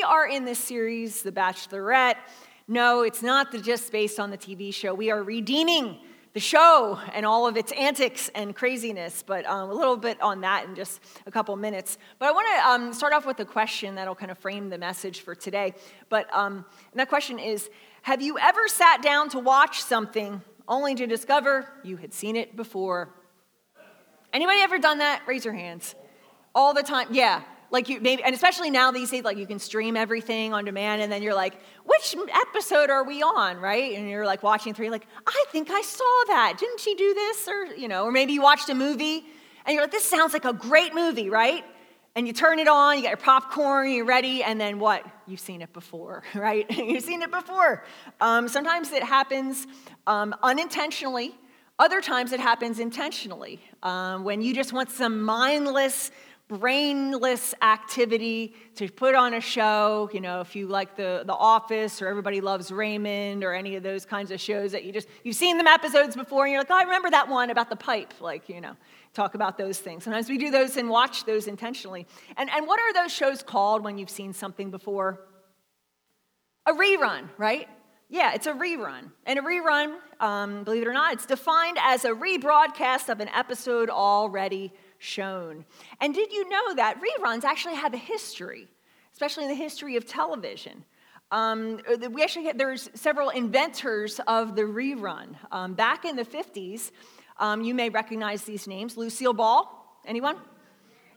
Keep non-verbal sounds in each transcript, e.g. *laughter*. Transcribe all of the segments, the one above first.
we are in this series, The Bachelorette. No, it's not just based on the TV show. We are redeeming the show and all of its antics and craziness, but um, a little bit on that in just a couple minutes. But I want to um, start off with a question that'll kind of frame the message for today. But um, that question is Have you ever sat down to watch something only to discover you had seen it before? Anybody ever done that? Raise your hands. All the time. Yeah like you maybe and especially now these days like you can stream everything on demand and then you're like which episode are we on? Right? And you're like watching three like i think i saw that. Didn't she do this? Or you know or maybe you watched a movie and you're like this sounds like a great movie right? And you turn it on you got your popcorn you're ready and then what? You've seen it before *laughs* right? *laughs* You've seen it before. Um, sometimes it happens um, unintentionally. Other times it happens intentionally. Um, when you just want some mindless brainless activity to put on a show. You know, if you like the, the Office or Everybody Loves Raymond or any of those kinds of shows that you just, you've seen them episodes before and you're like, oh, I remember that one about the pipe. Like, you know, talk about those things. Sometimes we do those and watch those intentionally. And, and what are those shows called when you've seen something before? A rerun, right? Yeah, it's a rerun. And a rerun, um, believe it or not, it's defined as a rebroadcast of an episode already shown. And did you know that reruns actually have a history, especially in the history of television? Um, we actually had, there's several inventors of the rerun. Um, back in the 50s, um, you may recognize these names Lucille Ball, anyone?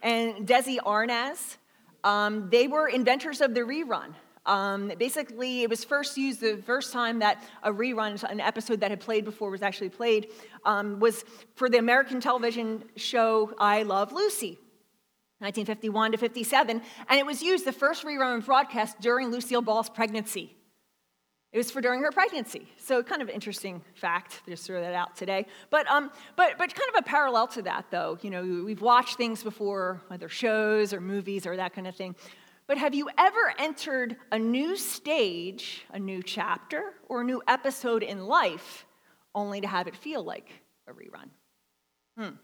And Desi Arnaz. Um, they were inventors of the rerun. Um, basically, it was first used the first time that a rerun, an episode that had played before was actually played, um, was for the American television show I Love Lucy. 1951 to 57, and it was used the first rerun broadcast during Lucille Ball's pregnancy. It was for during her pregnancy. So, kind of interesting fact. Just throw that out today. But, um, but, but kind of a parallel to that, though. You know, we've watched things before, whether shows or movies or that kind of thing. But have you ever entered a new stage, a new chapter, or a new episode in life only to have it feel like a rerun? Hmm.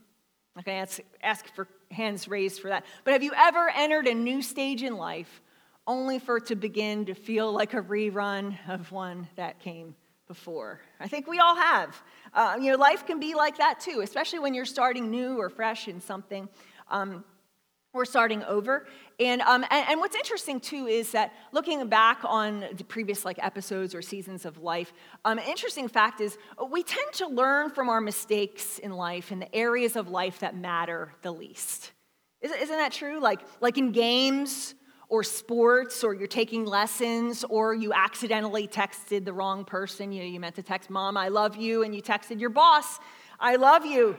Okay, ask, ask for hands raised for that. But have you ever entered a new stage in life only for it to begin to feel like a rerun of one that came before? I think we all have. Uh, you know, life can be like that too, especially when you're starting new or fresh in something. Um, we're starting over. And, um, and, and, what's interesting too is that looking back on the previous like episodes or seasons of life, um, an interesting fact is we tend to learn from our mistakes in life in the areas of life that matter the least. Isn't, that true? Like, like in games or sports, or you're taking lessons, or you accidentally texted the wrong person. You you meant to text mom, I love you, and you texted your boss, I love you.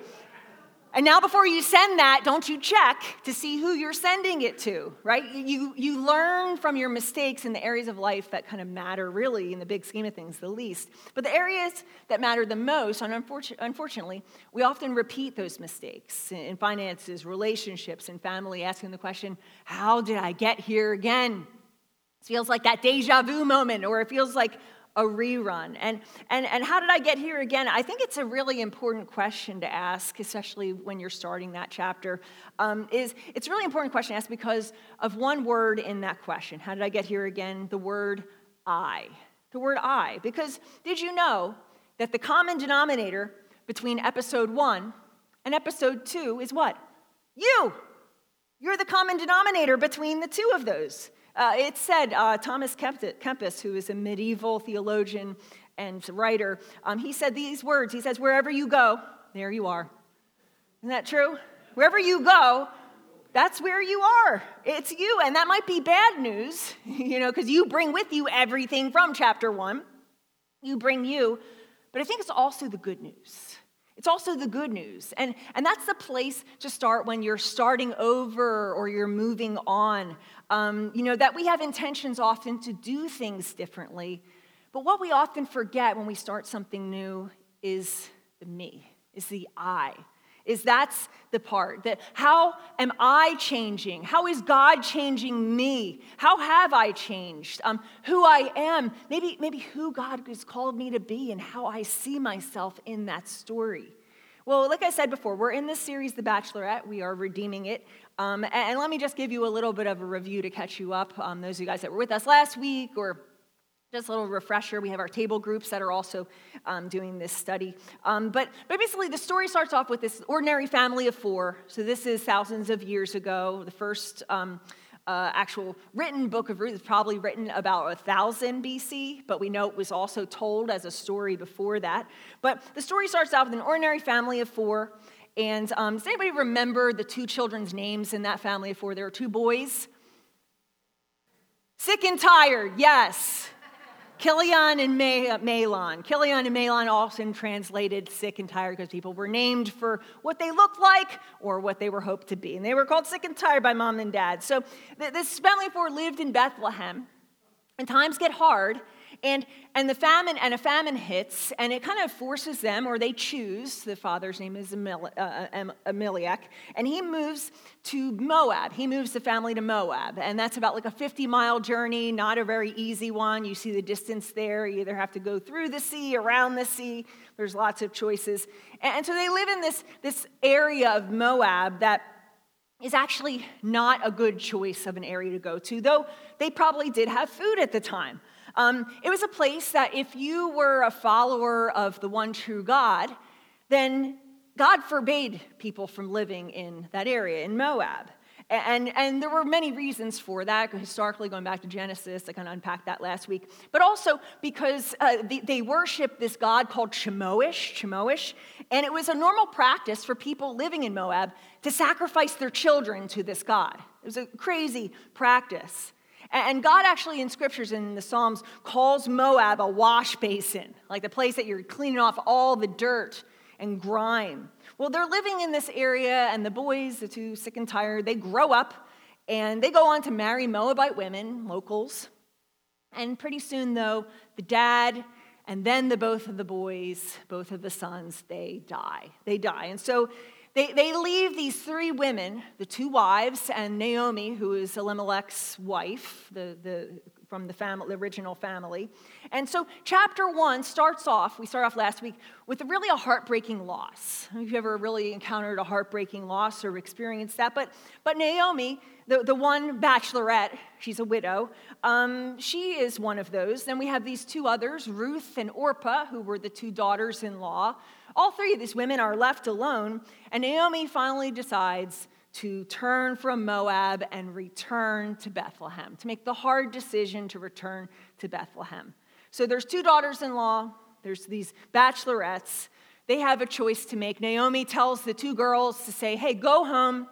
And now, before you send that, don't you check to see who you're sending it to, right? You, you learn from your mistakes in the areas of life that kind of matter, really, in the big scheme of things, the least. But the areas that matter the most, and unfortunately, we often repeat those mistakes in finances, relationships, and family, asking the question, How did I get here again? It feels like that deja vu moment, or it feels like a rerun. And, and, and how did I get here again? I think it's a really important question to ask, especially when you're starting that chapter. Um, is It's a really important question to ask because of one word in that question. How did I get here again? The word I. The word I. Because did you know that the common denominator between episode one and episode two is what? You. You're the common denominator between the two of those. Uh, it said, uh, Thomas Kempis, who is a medieval theologian and writer, um, he said these words. He says, Wherever you go, there you are. Isn't that true? Wherever you go, that's where you are. It's you. And that might be bad news, *laughs* you know, because you bring with you everything from chapter one. You bring you. But I think it's also the good news. It's also the good news. And, and that's the place to start when you're starting over or you're moving on. Um, you know, that we have intentions often to do things differently. But what we often forget when we start something new is the me, is the I. Is that's the part that how am I changing? How is God changing me? How have I changed? Um, who I am, maybe, maybe who God has called me to be and how I see myself in that story. Well, like I said before, we're in this series, The Bachelorette. We are redeeming it. Um, and, and, let me just give you a little bit of a review to catch you up. Um, those of you guys that were with us last week or just a little refresher, we have our table groups that are also um, doing this study. Um, but, but basically, the story starts off with this ordinary family of four. So, this is thousands of years ago. The first um, uh, actual written book of Ruth is probably written about 1000 BC, but we know it was also told as a story before that. But the story starts out with an ordinary family of four. And um, does anybody remember the two children's names in that family of four? There were two boys. Sick and tired, yes. Chilion and Mahlon. Uh, Chilion and Mahlon often translated sick and tired because people were named for what they looked like or what they were hoped to be. And they were called sick and tired by mom and dad. So this family four lived in Bethlehem. And times get hard, and, and the famine and a famine hits, and it kind of forces them, or they choose. The father's name is Amel, uh, Ameliak, and he moves to Moab. He moves the family to Moab, and that's about like a 50 mile journey, not a very easy one. You see the distance there. You either have to go through the sea, around the sea. There's lots of choices, and, and so they live in this this area of Moab that is actually not a good choice of an area to go to, though they probably did have food at the time. Um, it was a place that if you were a follower of the one true God, then God forbade people from living in that area, in Moab. And, and there were many reasons for that, historically, going back to Genesis. I kind of unpacked that last week. But also because uh, they, they worshiped this god called Chemosh, Chemosh, and it was a normal practice for people living in Moab to sacrifice their children to this god. It was a crazy practice. And God actually in scriptures and in the Psalms calls Moab a wash basin, like the place that you're cleaning off all the dirt and grime. Well, they're living in this area, and the boys, the two sick and tired, they grow up and they go on to marry Moabite women, locals. And pretty soon, though, the dad and then the both of the boys, both of the sons, they die. They die. And so they, they leave these three women, the two wives, and Naomi, who is Elimelech's wife, the, the, from the, family, the original family. And so, chapter one starts off, we start off last week, with really a heartbreaking loss. Have you ever really encountered a heartbreaking loss or experienced that? But, but Naomi, the, the one bachelorette, she's a widow, um, she is one of those. Then we have these two others, Ruth and Orpah, who were the two daughters in law. All three of these women are left alone, and Naomi finally decides to turn from Moab and return to Bethlehem, to make the hard decision to return to Bethlehem. So there's two daughters in law, there's these bachelorettes. They have a choice to make. Naomi tells the two girls to say, Hey, go home,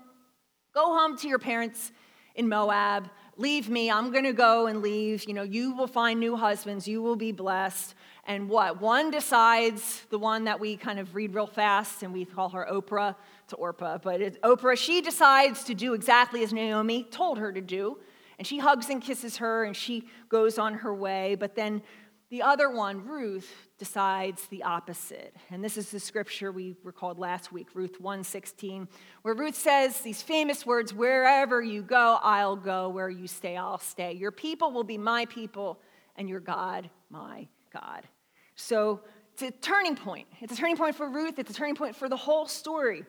go home to your parents in Moab. Leave me. I'm going to go and leave. You know, you will find new husbands. You will be blessed. And what? One decides, the one that we kind of read real fast, and we call her Oprah to Orpah, but it's Oprah, she decides to do exactly as Naomi told her to do. And she hugs and kisses her, and she goes on her way. But then the other one, Ruth, decides the opposite. And this is the scripture we recalled last week, Ruth 1:16, where Ruth says these famous words, "Wherever you go, I'll go. Where you stay, I'll stay. Your people will be my people, and your God, my God." So it's a turning point. It's a turning point for Ruth, it's a turning point for the whole story.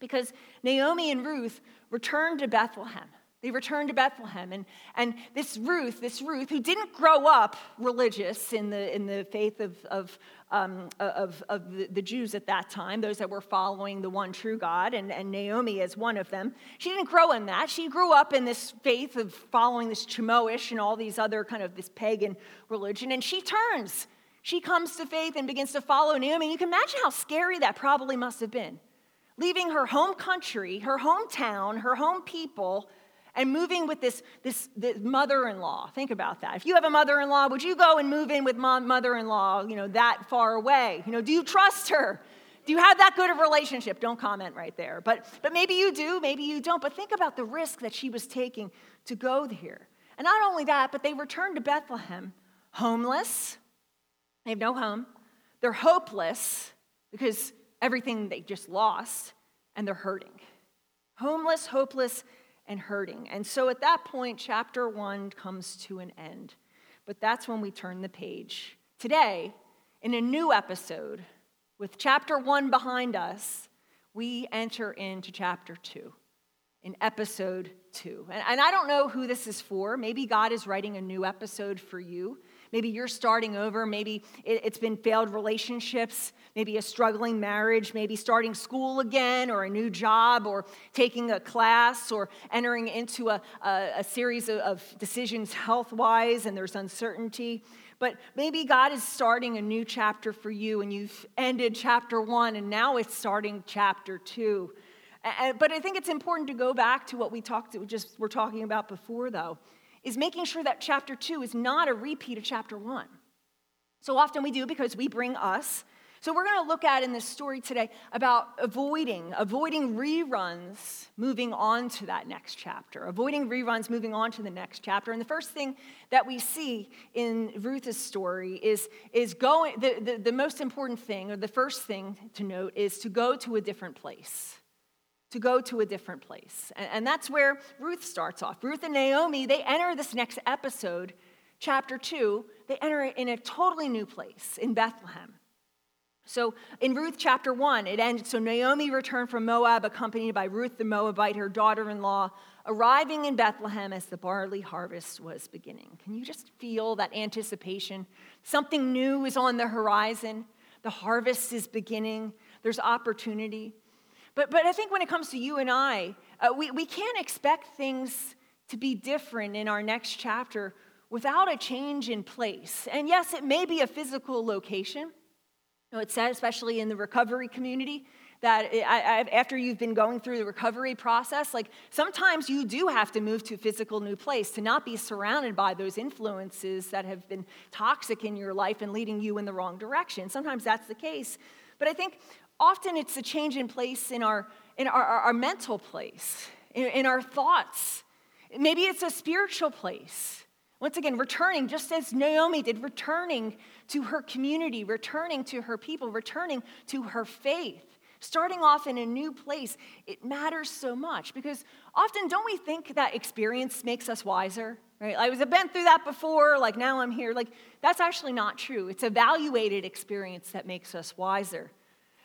Because Naomi and Ruth returned to Bethlehem. They returned to Bethlehem. And, and this Ruth, this Ruth, who didn't grow up religious in the, in the faith of, of, um, of, of the, the, Jews at that time, those that were following the one true God, and, and Naomi is one of them, she didn't grow in that. She grew up in this faith of following this Chemosh and all these other kind of this pagan religion. And she turns she comes to faith and begins to follow Naomi. You can imagine how scary that probably must have been. Leaving her home country, her hometown, her home people, and moving with this, this, this mother-in-law. Think about that. If you have a mother-in-law, would you go and move in with mom, mother-in-law, you know, that far away? You know, do you trust her? Do you have that good of a relationship? Don't comment right there. But, but maybe you do, maybe you don't. But think about the risk that she was taking to go here. And not only that, but they returned to Bethlehem homeless, they have no home. They're hopeless because everything they just lost, and they're hurting. Homeless, hopeless, and hurting. And so at that point, chapter one comes to an end. But that's when we turn the page. Today, in a new episode, with chapter one behind us, we enter into chapter two, in episode two. And, and I don't know who this is for. Maybe God is writing a new episode for you. Maybe you're starting over. Maybe it, has been failed relationships, maybe a struggling marriage, maybe starting school again, or a new job, or taking a class, or entering into a, a, a series of, of decisions health wise, and there's uncertainty. But maybe God is starting a new chapter for you, and you've ended chapter one, and now it's starting chapter two. But I think it's important to go back to what we talked just were talking about before, though is making sure that chapter two is not a repeat of chapter one. So often we do because we bring us. So we're going to look at in this story today about avoiding, avoiding reruns, moving on to that next chapter, avoiding reruns, moving on to the next chapter. And the first thing that we see in Ruth's story is, is going, the, the, the most important thing, or the first thing to note, is to go to a different place to go to a different place. And, that's where Ruth starts off. Ruth and Naomi, they enter this next episode, chapter two, they enter in a totally new place in Bethlehem. So in Ruth chapter one, it ends. So Naomi returned from Moab, accompanied by Ruth the Moabite, her daughter in law, arriving in Bethlehem as the barley harvest was beginning. Can you just feel that anticipation? Something new is on the horizon. The harvest is beginning. There's opportunity. But, but I think when it comes to you and I, uh, we, we can't expect things to be different in our next chapter without a change in place. And yes, it may be a physical location. You know, it's said, especially in the recovery community, that after you've been going through the recovery process, like sometimes you do have to move to a physical new place to not be surrounded by those influences that have been toxic in your life and leading you in the wrong direction. Sometimes that's the case. But I think often it's a change in place in our, in our, our, our mental place, in, in our thoughts. Maybe it's a spiritual place. Once again, returning, just as Naomi did, returning to her community, returning to her people, returning to her faith, starting off in a new place. It matters so much because often don't we think that experience makes us wiser? Right? I was I've been through that before, like now I'm here. Like that's actually not true. It's evaluated experience that makes us wiser.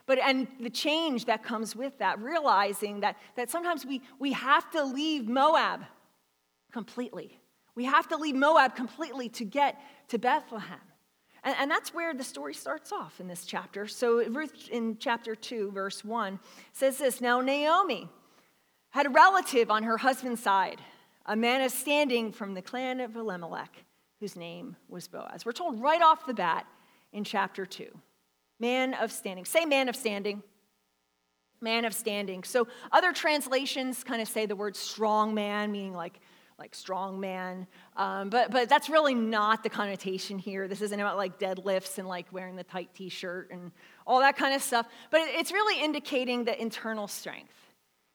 But and the change that comes with that, realizing that, that sometimes we, we have to leave Moab completely. We have to leave Moab completely to get to Bethlehem. And, and that's where the story starts off in this chapter. So Ruth in chapter 2, verse 1 says this Now Naomi had a relative on her husband's side, a man of standing from the clan of Elimelech, whose name was Boaz. We're told right off the bat in chapter 2. Man of standing. Say man of standing. Man of standing. So other translations kind of say the word strong man, meaning like like strong man. Um, but, but that's really not the connotation here. This isn't about like deadlifts and like wearing the tight t shirt and all that kind of stuff. But it's really indicating the internal strength,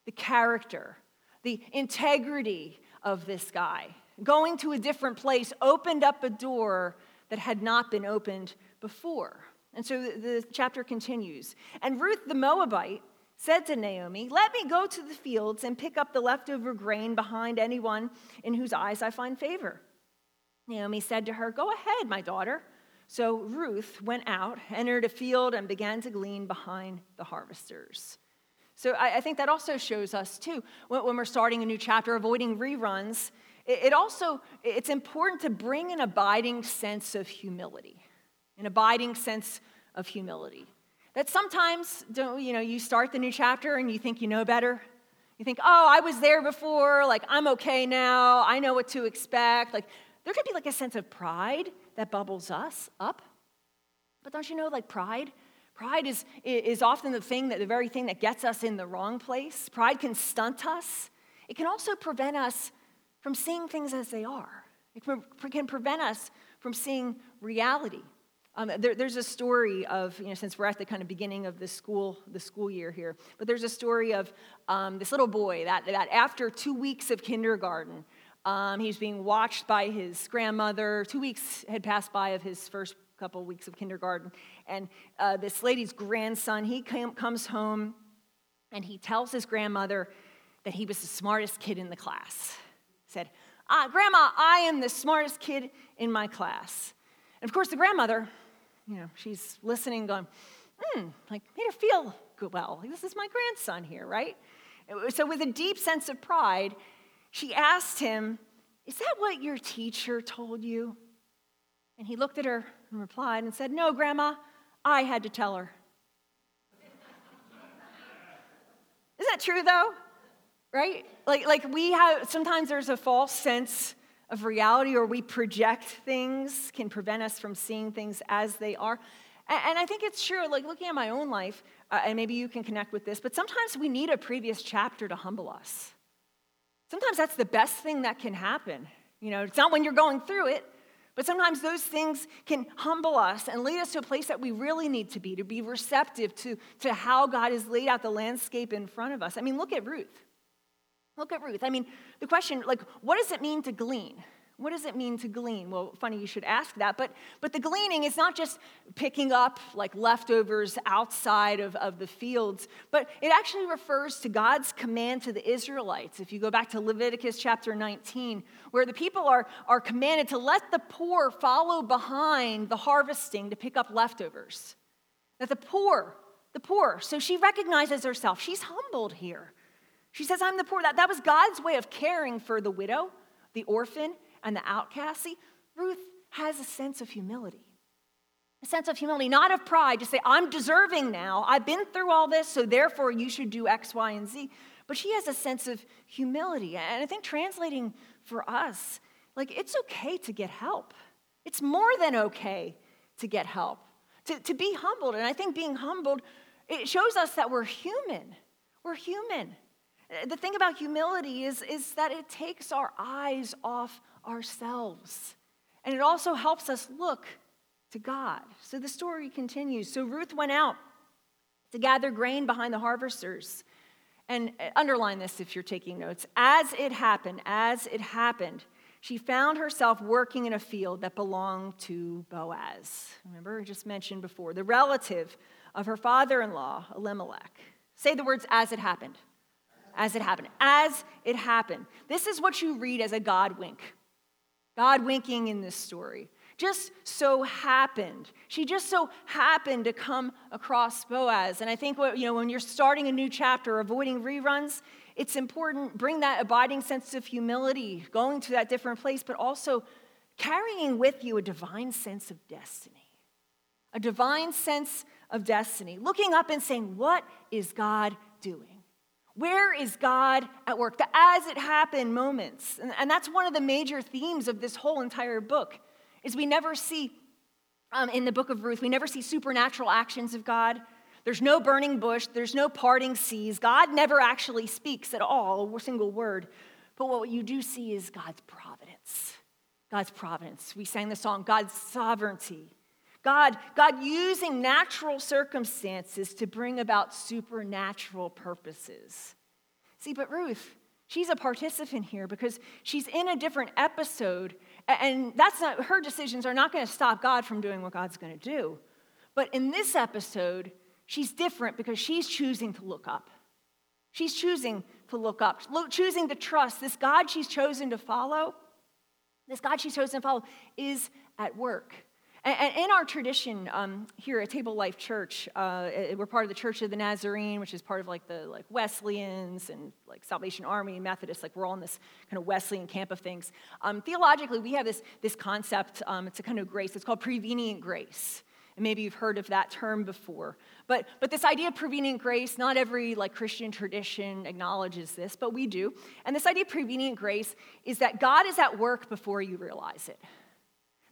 the character, the integrity of this guy. Going to a different place opened up a door that had not been opened before. And so the, the chapter continues. And Ruth the Moabite said to Naomi, Let me go to the fields and pick up the leftover grain behind anyone in whose eyes I find favor. Naomi said to her, Go ahead, my daughter. So Ruth went out, entered a field, and began to glean behind the harvesters. So I, I think that also shows us, too, when, when, we're starting a new chapter, avoiding reruns, it, it also, it's important to bring an abiding sense of humility an abiding sense of humility. That sometimes, you know, you start the new chapter and you think you know better. You think, oh, I was there before, like I'm okay now, I know what to expect. Like there could be like a sense of pride that bubbles us up. But don't you know, like pride? Pride is, is often the thing that the very thing that gets us in the wrong place. Pride can stunt us. It can also prevent us from seeing things as they are. It can prevent us from seeing reality. Um, there, there's a story of, you know, since we're at the kind of beginning of the school, the school year here, but there's a story of um, this little boy that, that after two weeks of kindergarten, um, he's being watched by his grandmother. Two weeks had passed by of his first couple weeks of kindergarten, and uh, this lady's grandson, he came, comes home and he tells his grandmother that he was the smartest kid in the class. He said, ah, Grandma, I am the smartest kid in my class. And of course, the grandmother, you know, she's listening, going, hmm, like made her feel good, well. This is my grandson here, right? So, with a deep sense of pride, she asked him, Is that what your teacher told you? And he looked at her and replied and said, No, Grandma, I had to tell her. Isn't that true, though? Right? Like, like we have, sometimes there's a false sense of reality or we project things can prevent us from seeing things as they are. And, I think it's true, like looking at my own life, uh, and maybe you can connect with this, but sometimes we need a previous chapter to humble us. Sometimes that's the best thing that can happen. You know, it's not when you're going through it, but sometimes those things can humble us and lead us to a place that we really need to be, to be receptive to, to how God has laid out the landscape in front of us. I mean, look at Ruth. Look at Ruth. I mean, the question, like, what does it mean to glean? What does it mean to glean? Well, funny you should ask that, but, but the gleaning is not just picking up like leftovers outside of, of the fields, but it actually refers to God's command to the Israelites. If you go back to Leviticus chapter 19, where the people are, are commanded to let the poor follow behind the harvesting to pick up leftovers. That the poor, the poor, so she recognizes herself, she's humbled here. She says, I'm the poor. That, that was God's way of caring for the widow, the orphan, and the outcast. See, Ruth has a sense of humility. A sense of humility, not of pride, to say, I'm deserving now. I've been through all this, so therefore you should do X, Y, and Z. But she has a sense of humility. And I think translating for us, like, it's okay to get help. It's more than okay to get help, to, to be humbled. And I think being humbled, it shows us that we're human. We're human. The thing about humility is, is that it takes our eyes off ourselves. And it also helps us look to God. So the story continues. So Ruth went out to gather grain behind the harvesters. And uh, underline this if you're taking notes. As it happened, as it happened, she found herself working in a field that belonged to Boaz. Remember, I just mentioned before, the relative of her father in law, Elimelech. Say the words as it happened. As it happened. As it happened. This is what you read as a God wink. God winking in this story. Just so happened. She just so happened to come across Boaz. And I think what, you know, when you're starting a new chapter, avoiding reruns, it's important, bring that abiding sense of humility, going to that different place, but also carrying with you a divine sense of destiny. A divine sense of destiny. Looking up and saying, What is God doing? Where is God at work? The as it happened moments. And, and that's one of the major themes of this whole entire book is we never see um, in the book of Ruth, we never see supernatural actions of God. There's no burning bush, there's no parting seas. God never actually speaks at all, a single word. But what you do see is God's providence. God's providence. We sang the song, God's sovereignty. God, God using natural circumstances to bring about supernatural purposes. See, but Ruth, she's a participant here because she's in a different episode, and that's not her decisions are not going to stop God from doing what God's going to do. But in this episode, she's different because she's choosing to look up. She's choosing to look up, choosing to trust this God she's chosen to follow. This God she's chosen to follow is at work. And in our tradition um, here at Table Life Church, uh, we're part of the Church of the Nazarene, which is part of like the like Wesleyans and like Salvation Army, Methodists. Like we're all in this kind of Wesleyan camp of things. Um, theologically, we have this this concept. Um, it's a kind of grace. It's called prevenient grace. And maybe you've heard of that term before. But, but this idea of prevenient grace, not every like Christian tradition acknowledges this, but we do. And this idea of prevenient grace is that God is at work before you realize it.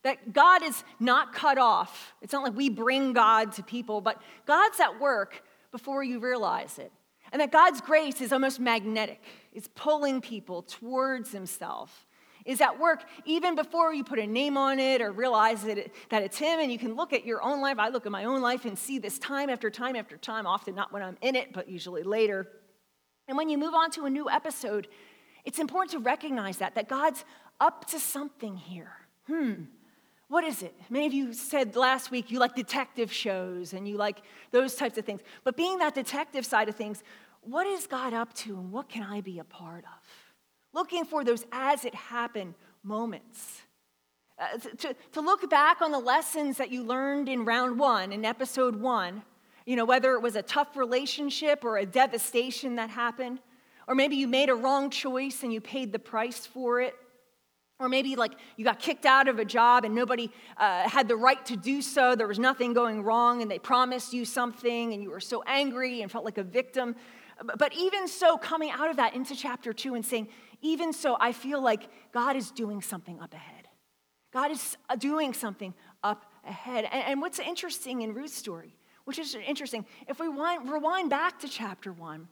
That God is not cut off. It's not like we bring God to people, but God's at work before you realize it. And that God's grace is almost magnetic, it's pulling people towards Himself, is at work even before you put a name on it or realize that, it, that it's Him. And you can look at your own life. I look at my own life and see this time after time after time, often not when I'm in it, but usually later. And when you move on to a new episode, it's important to recognize that, that God's up to something here. Hmm, what is it? Many of you said last week you like detective shows and you like those types of things. But being that detective side of things, what is God up to and what can I be a part of? Looking for those as it happened moments. Uh, to, to look back on the lessons that you learned in round one, in episode one, You know, whether it was a tough relationship or a devastation that happened, or maybe you made a wrong choice and you paid the price for it. Or maybe like you got kicked out of a job and nobody uh, had the right to do so. There was nothing going wrong and they promised you something and you were so angry and felt like a victim. But even so, coming out of that into chapter two and saying, even so, I feel like God is doing something up ahead. God is uh, doing something up ahead. And, and what's interesting in Ruth's story, which is interesting, if we wind, rewind back to chapter one,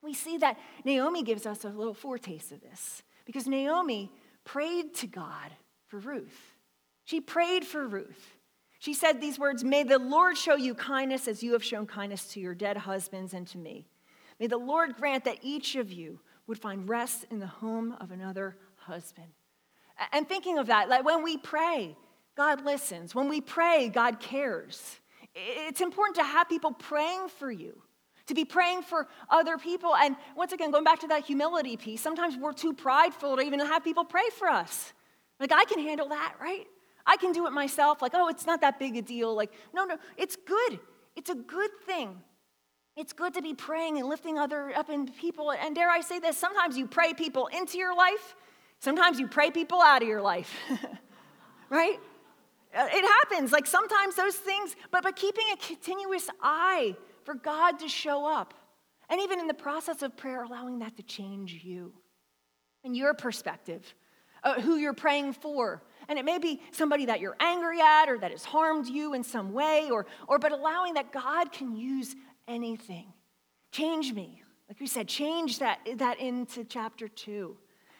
we see that Naomi gives us a little foretaste of this because Naomi prayed to God for Ruth. She prayed for Ruth. She said these words May the Lord show you kindness as you have shown kindness to your dead husbands and to me. May the Lord grant that each of you would find rest in the home of another husband. And thinking of that, like when we pray, God listens. When we pray, God cares. It's important to have people praying for you to be praying for other people. And once again, going back to that humility piece, sometimes we're too prideful to even have people pray for us. Like, I can handle that, right? I can do it myself. Like, oh, it's not that big a deal. Like, no, no, it's good. It's a good thing. It's good to be praying and lifting other up in people. And dare I say this, sometimes you pray people into your life, sometimes you pray people out of your life. *laughs* right? Uh, it happens. Like sometimes those things, but but keeping a continuous eye for God to show up. And even in the process of prayer, allowing that to change you and your perspective, uh, who you're praying for. And it may be somebody that you're angry at or that has harmed you in some way, or, or but allowing that God can use anything. Change me. Like we said, change that, that into chapter two.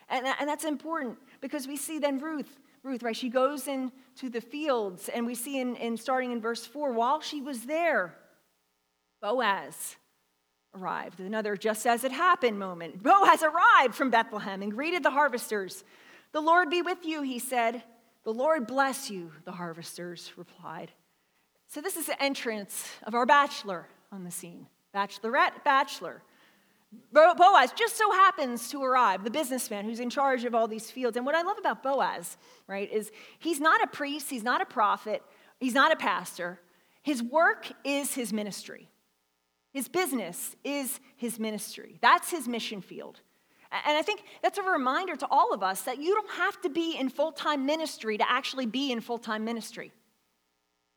And, and that's important because we see then Ruth, Ruth, right? She goes into the fields, and we see in, in starting in verse four, while she was there, Boaz arrived. Another just as it happened moment. Boaz arrived from Bethlehem and greeted the harvesters. The Lord be with you, he said. The Lord bless you, the harvesters replied. So, this is the entrance of our bachelor on the scene. Bachelorette, bachelor. Boaz just so happens to arrive, the businessman who's in charge of all these fields. And what I love about Boaz, right, is he's not a priest, he's not a prophet, he's not a pastor. His work is his ministry. His business is his ministry. That's his mission field. And I think that's a reminder to all of us that you don't have to be in full time ministry to actually be in full time ministry.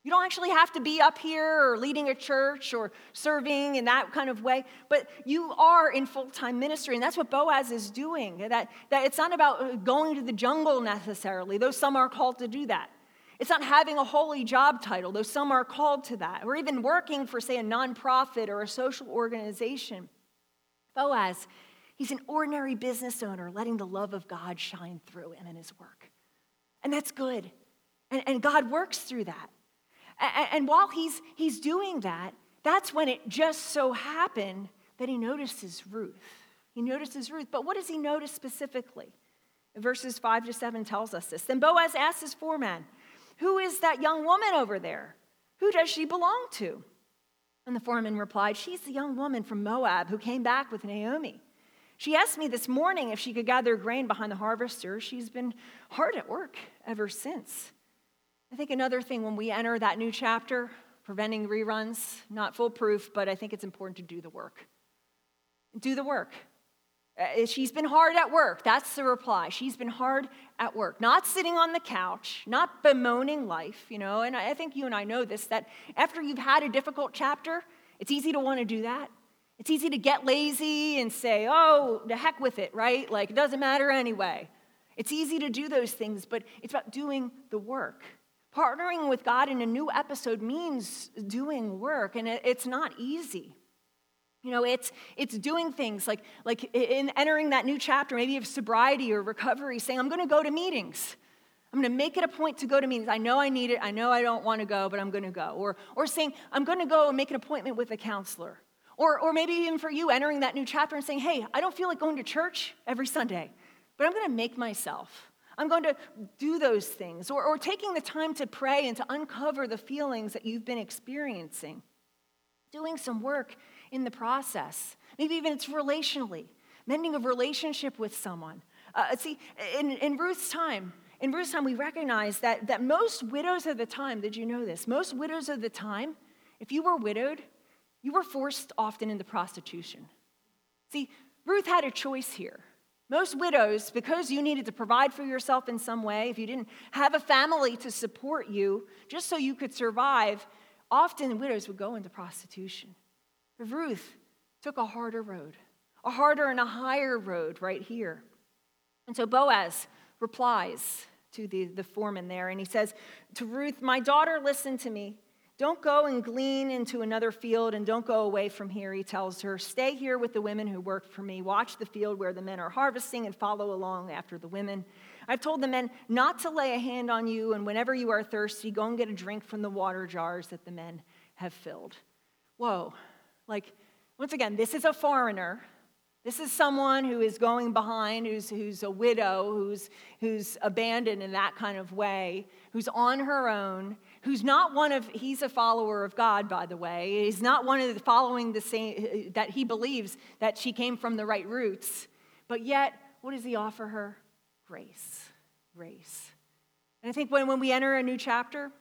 You don't actually have to be up here or leading a church or serving in that kind of way, but you are in full time ministry. And that's what Boaz is doing. That, that it's not about going to the jungle necessarily, though some are called to do that. It's not having a holy job title, though some are called to that, or even working for, say, a nonprofit or a social organization. Boaz, he's an ordinary business owner letting the love of God shine through him in his work. And that's good. And, and God works through that. And, and while he's, he's doing that, that's when it just so happened that he notices Ruth. He notices Ruth. But what does he notice specifically? Verses 5 to 7 tells us this. Then Boaz asks his foreman, who is that young woman over there? Who does she belong to? And the foreman replied, She's the young woman from Moab who came back with Naomi. She asked me this morning if she could gather grain behind the harvester. She's been hard at work ever since. I think another thing when we enter that new chapter, preventing reruns, not foolproof, but I think it's important to do the work. Do the work. Uh, she's been hard at work. That's the reply. She's been hard at work, not sitting on the couch, not bemoaning life, you know. And I think you and I know this that after you've had a difficult chapter, it's easy to want to do that. It's easy to get lazy and say, oh, the heck with it, right? Like, it doesn't matter anyway. It's easy to do those things, but it's about doing the work. Partnering with God in a new episode means doing work, and it's not easy. You know, it's, it's doing things like, like in entering that new chapter, maybe of sobriety or recovery, saying, I'm going to go to meetings. I'm going to make it a point to go to meetings. I know I need it. I know I don't want to go, but I'm going to go. Or, or saying, I'm going to go and make an appointment with a counselor. Or, or maybe even for you, entering that new chapter and saying, hey, I don't feel like going to church every Sunday, but I'm going to make myself. I'm going to do those things. Or, or taking the time to pray and to uncover the feelings that you've been experiencing. Doing some work in the process. Maybe even it's relationally, mending a relationship with someone. Uh, see, in, in Ruth's time, in Ruth's time, we recognize that, that most widows of the time, did you know this? Most widows of the time, if you were widowed, you were forced often into prostitution. See, Ruth had a choice here. Most widows, because you needed to provide for yourself in some way, if you didn't have a family to support you, just so you could survive, often widows would go into prostitution. Ruth took a harder road, a harder and a higher road right here. And so Boaz replies to the, the foreman there, and he says to Ruth, My daughter, listen to me. Don't go and glean into another field and don't go away from here, he tells her. Stay here with the women who work for me. Watch the field where the men are harvesting and follow along after the women. I've told the men not to lay a hand on you, and whenever you are thirsty, go and get a drink from the water jars that the men have filled. Whoa. Like, once again, this is a foreigner this is someone who is going behind, who's, who's a widow, who's, who's abandoned in that kind of way, who's on her own, who's not one of, he's a follower of God, by the way. He's not one of the following the same, that he believes that she came from the right roots. But yet, what does he offer her? Grace. Grace. And I think when, when we enter a new chapter,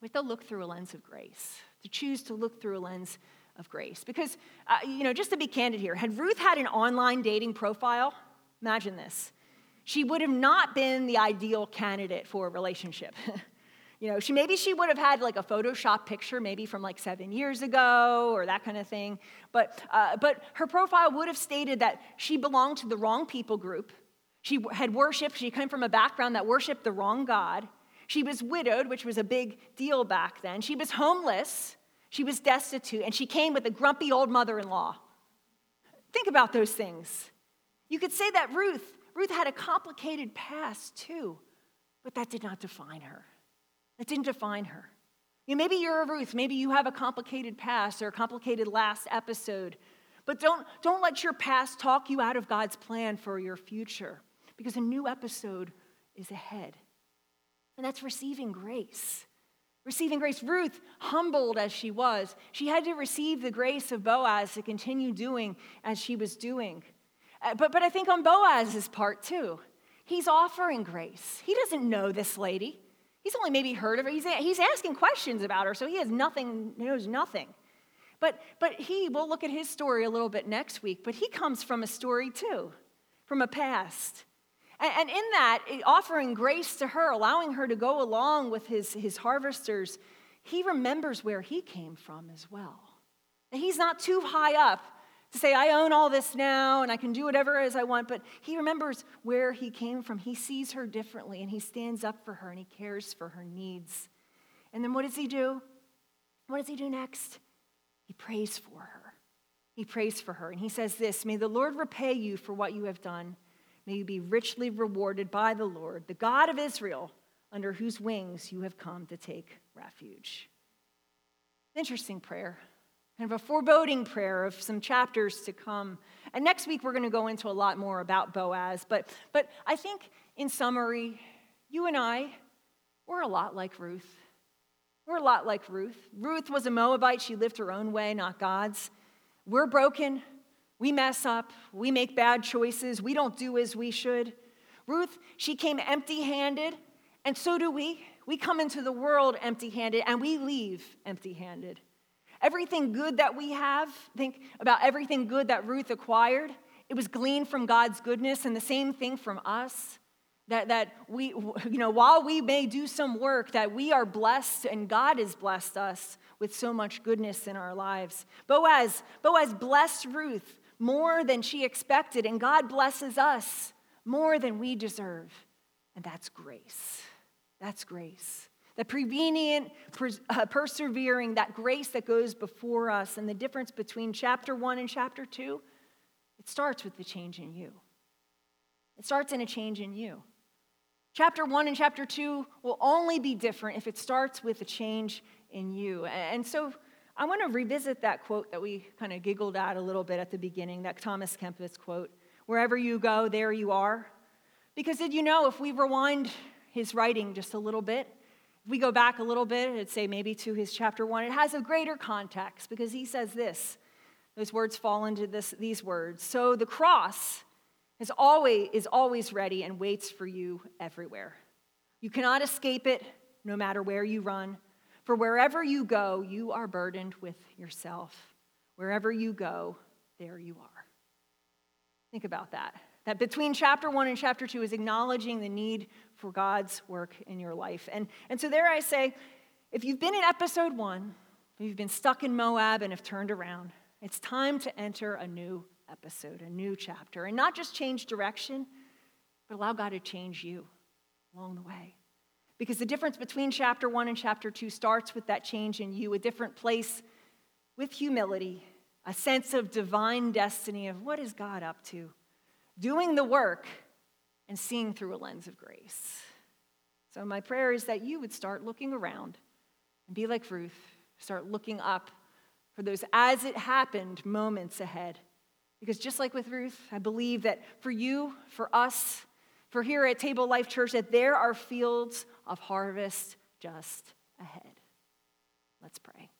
we have to look through a lens of grace, to choose to look through a lens of grace. Because, uh, you know, just to be candid here, had Ruth had an online dating profile, imagine this, she would have not been the ideal candidate for a relationship. *laughs* you know, she maybe she would have had like a Photoshop picture, maybe from like seven years ago or that kind of thing. But, uh, but her profile would have stated that she belonged to the wrong people group. She had worshiped, she came from a background that worshiped the wrong God. She was widowed, which was a big deal back then. She was homeless. She was destitute, and she came with a grumpy old mother in law. Think about those things. You could say that Ruth, Ruth had a complicated past too, but that did not define her. That didn't define her. You know, maybe you're a Ruth, maybe you have a complicated past or a complicated last episode, but don't, don't let your past talk you out of God's plan for your future because a new episode is ahead. And that's receiving grace. Receiving grace. Ruth, humbled as she was, she had to receive the grace of Boaz to continue doing as she was doing. Uh, but, but I think on Boaz's part too, he's offering grace. He doesn't know this lady. He's only maybe heard of her. He's, he's asking questions about her, so he has nothing, knows nothing. But, but he, we'll look at his story a little bit next week, but he comes from a story too, from a past. And in that, offering grace to her, allowing her to go along with his, his harvesters, he remembers where he came from as well. And he's not too high up to say, I own all this now and I can do whatever as I want, but he remembers where he came from. He sees her differently and he stands up for her and he cares for her needs. And then what does he do? What does he do next? He prays for her. He prays for her and he says this May the Lord repay you for what you have done May you be richly rewarded by the Lord, the God of Israel, under whose wings you have come to take refuge. Interesting prayer, kind of a foreboding prayer of some chapters to come. And next week we're going to go into a lot more about Boaz. But, but I think, in summary, you and I, we're a lot like Ruth. We're a lot like Ruth. Ruth was a Moabite. She lived her own way, not God's. We're broken. We mess up, we make bad choices, we don't do as we should. Ruth, she came empty handed, and so do we. We come into the world empty handed and we leave empty handed. Everything good that we have, think about everything good that Ruth acquired, it was gleaned from God's goodness, and the same thing from us. That, that we, you know, while we may do some work, that we are blessed and God has blessed us with so much goodness in our lives. Boaz, Boaz blessed Ruth more than she expected, and God blesses us more than we deserve. And that's grace. That's grace. The prevenient, uh, persevering, that grace that goes before us, and the difference between chapter one and chapter two, it starts with the change in you. It starts in a change in you. Chapter one and chapter two will only be different if it starts with a change in you. And so I want to revisit that quote that we kind of giggled at a little bit at the beginning, that Thomas Kempis quote Wherever you go, there you are. Because did you know if we rewind his writing just a little bit, if we go back a little bit, and say maybe to his chapter one, it has a greater context because he says this. Those words fall into this, these words. So the cross is always, is always ready and waits for you everywhere. You cannot escape it no matter where you run. For wherever you go, you are burdened with yourself. Wherever you go, there you are. Think about that. That between chapter one and chapter two is acknowledging the need for God's work in your life. And, and so there I say, if you've been in episode one, if you've been stuck in Moab and have turned around, it's time to enter a new episode, a new chapter, and not just change direction, but allow God to change you along the way. Because the difference between chapter one and chapter two starts with that change in you, a different place with humility, a sense of divine destiny of what is God up to, doing the work and seeing through a lens of grace. So, my prayer is that you would start looking around and be like Ruth, start looking up for those as it happened moments ahead. Because just like with Ruth, I believe that for you, for us, for here at Table Life Church, that there are fields of harvest just ahead. Let's pray.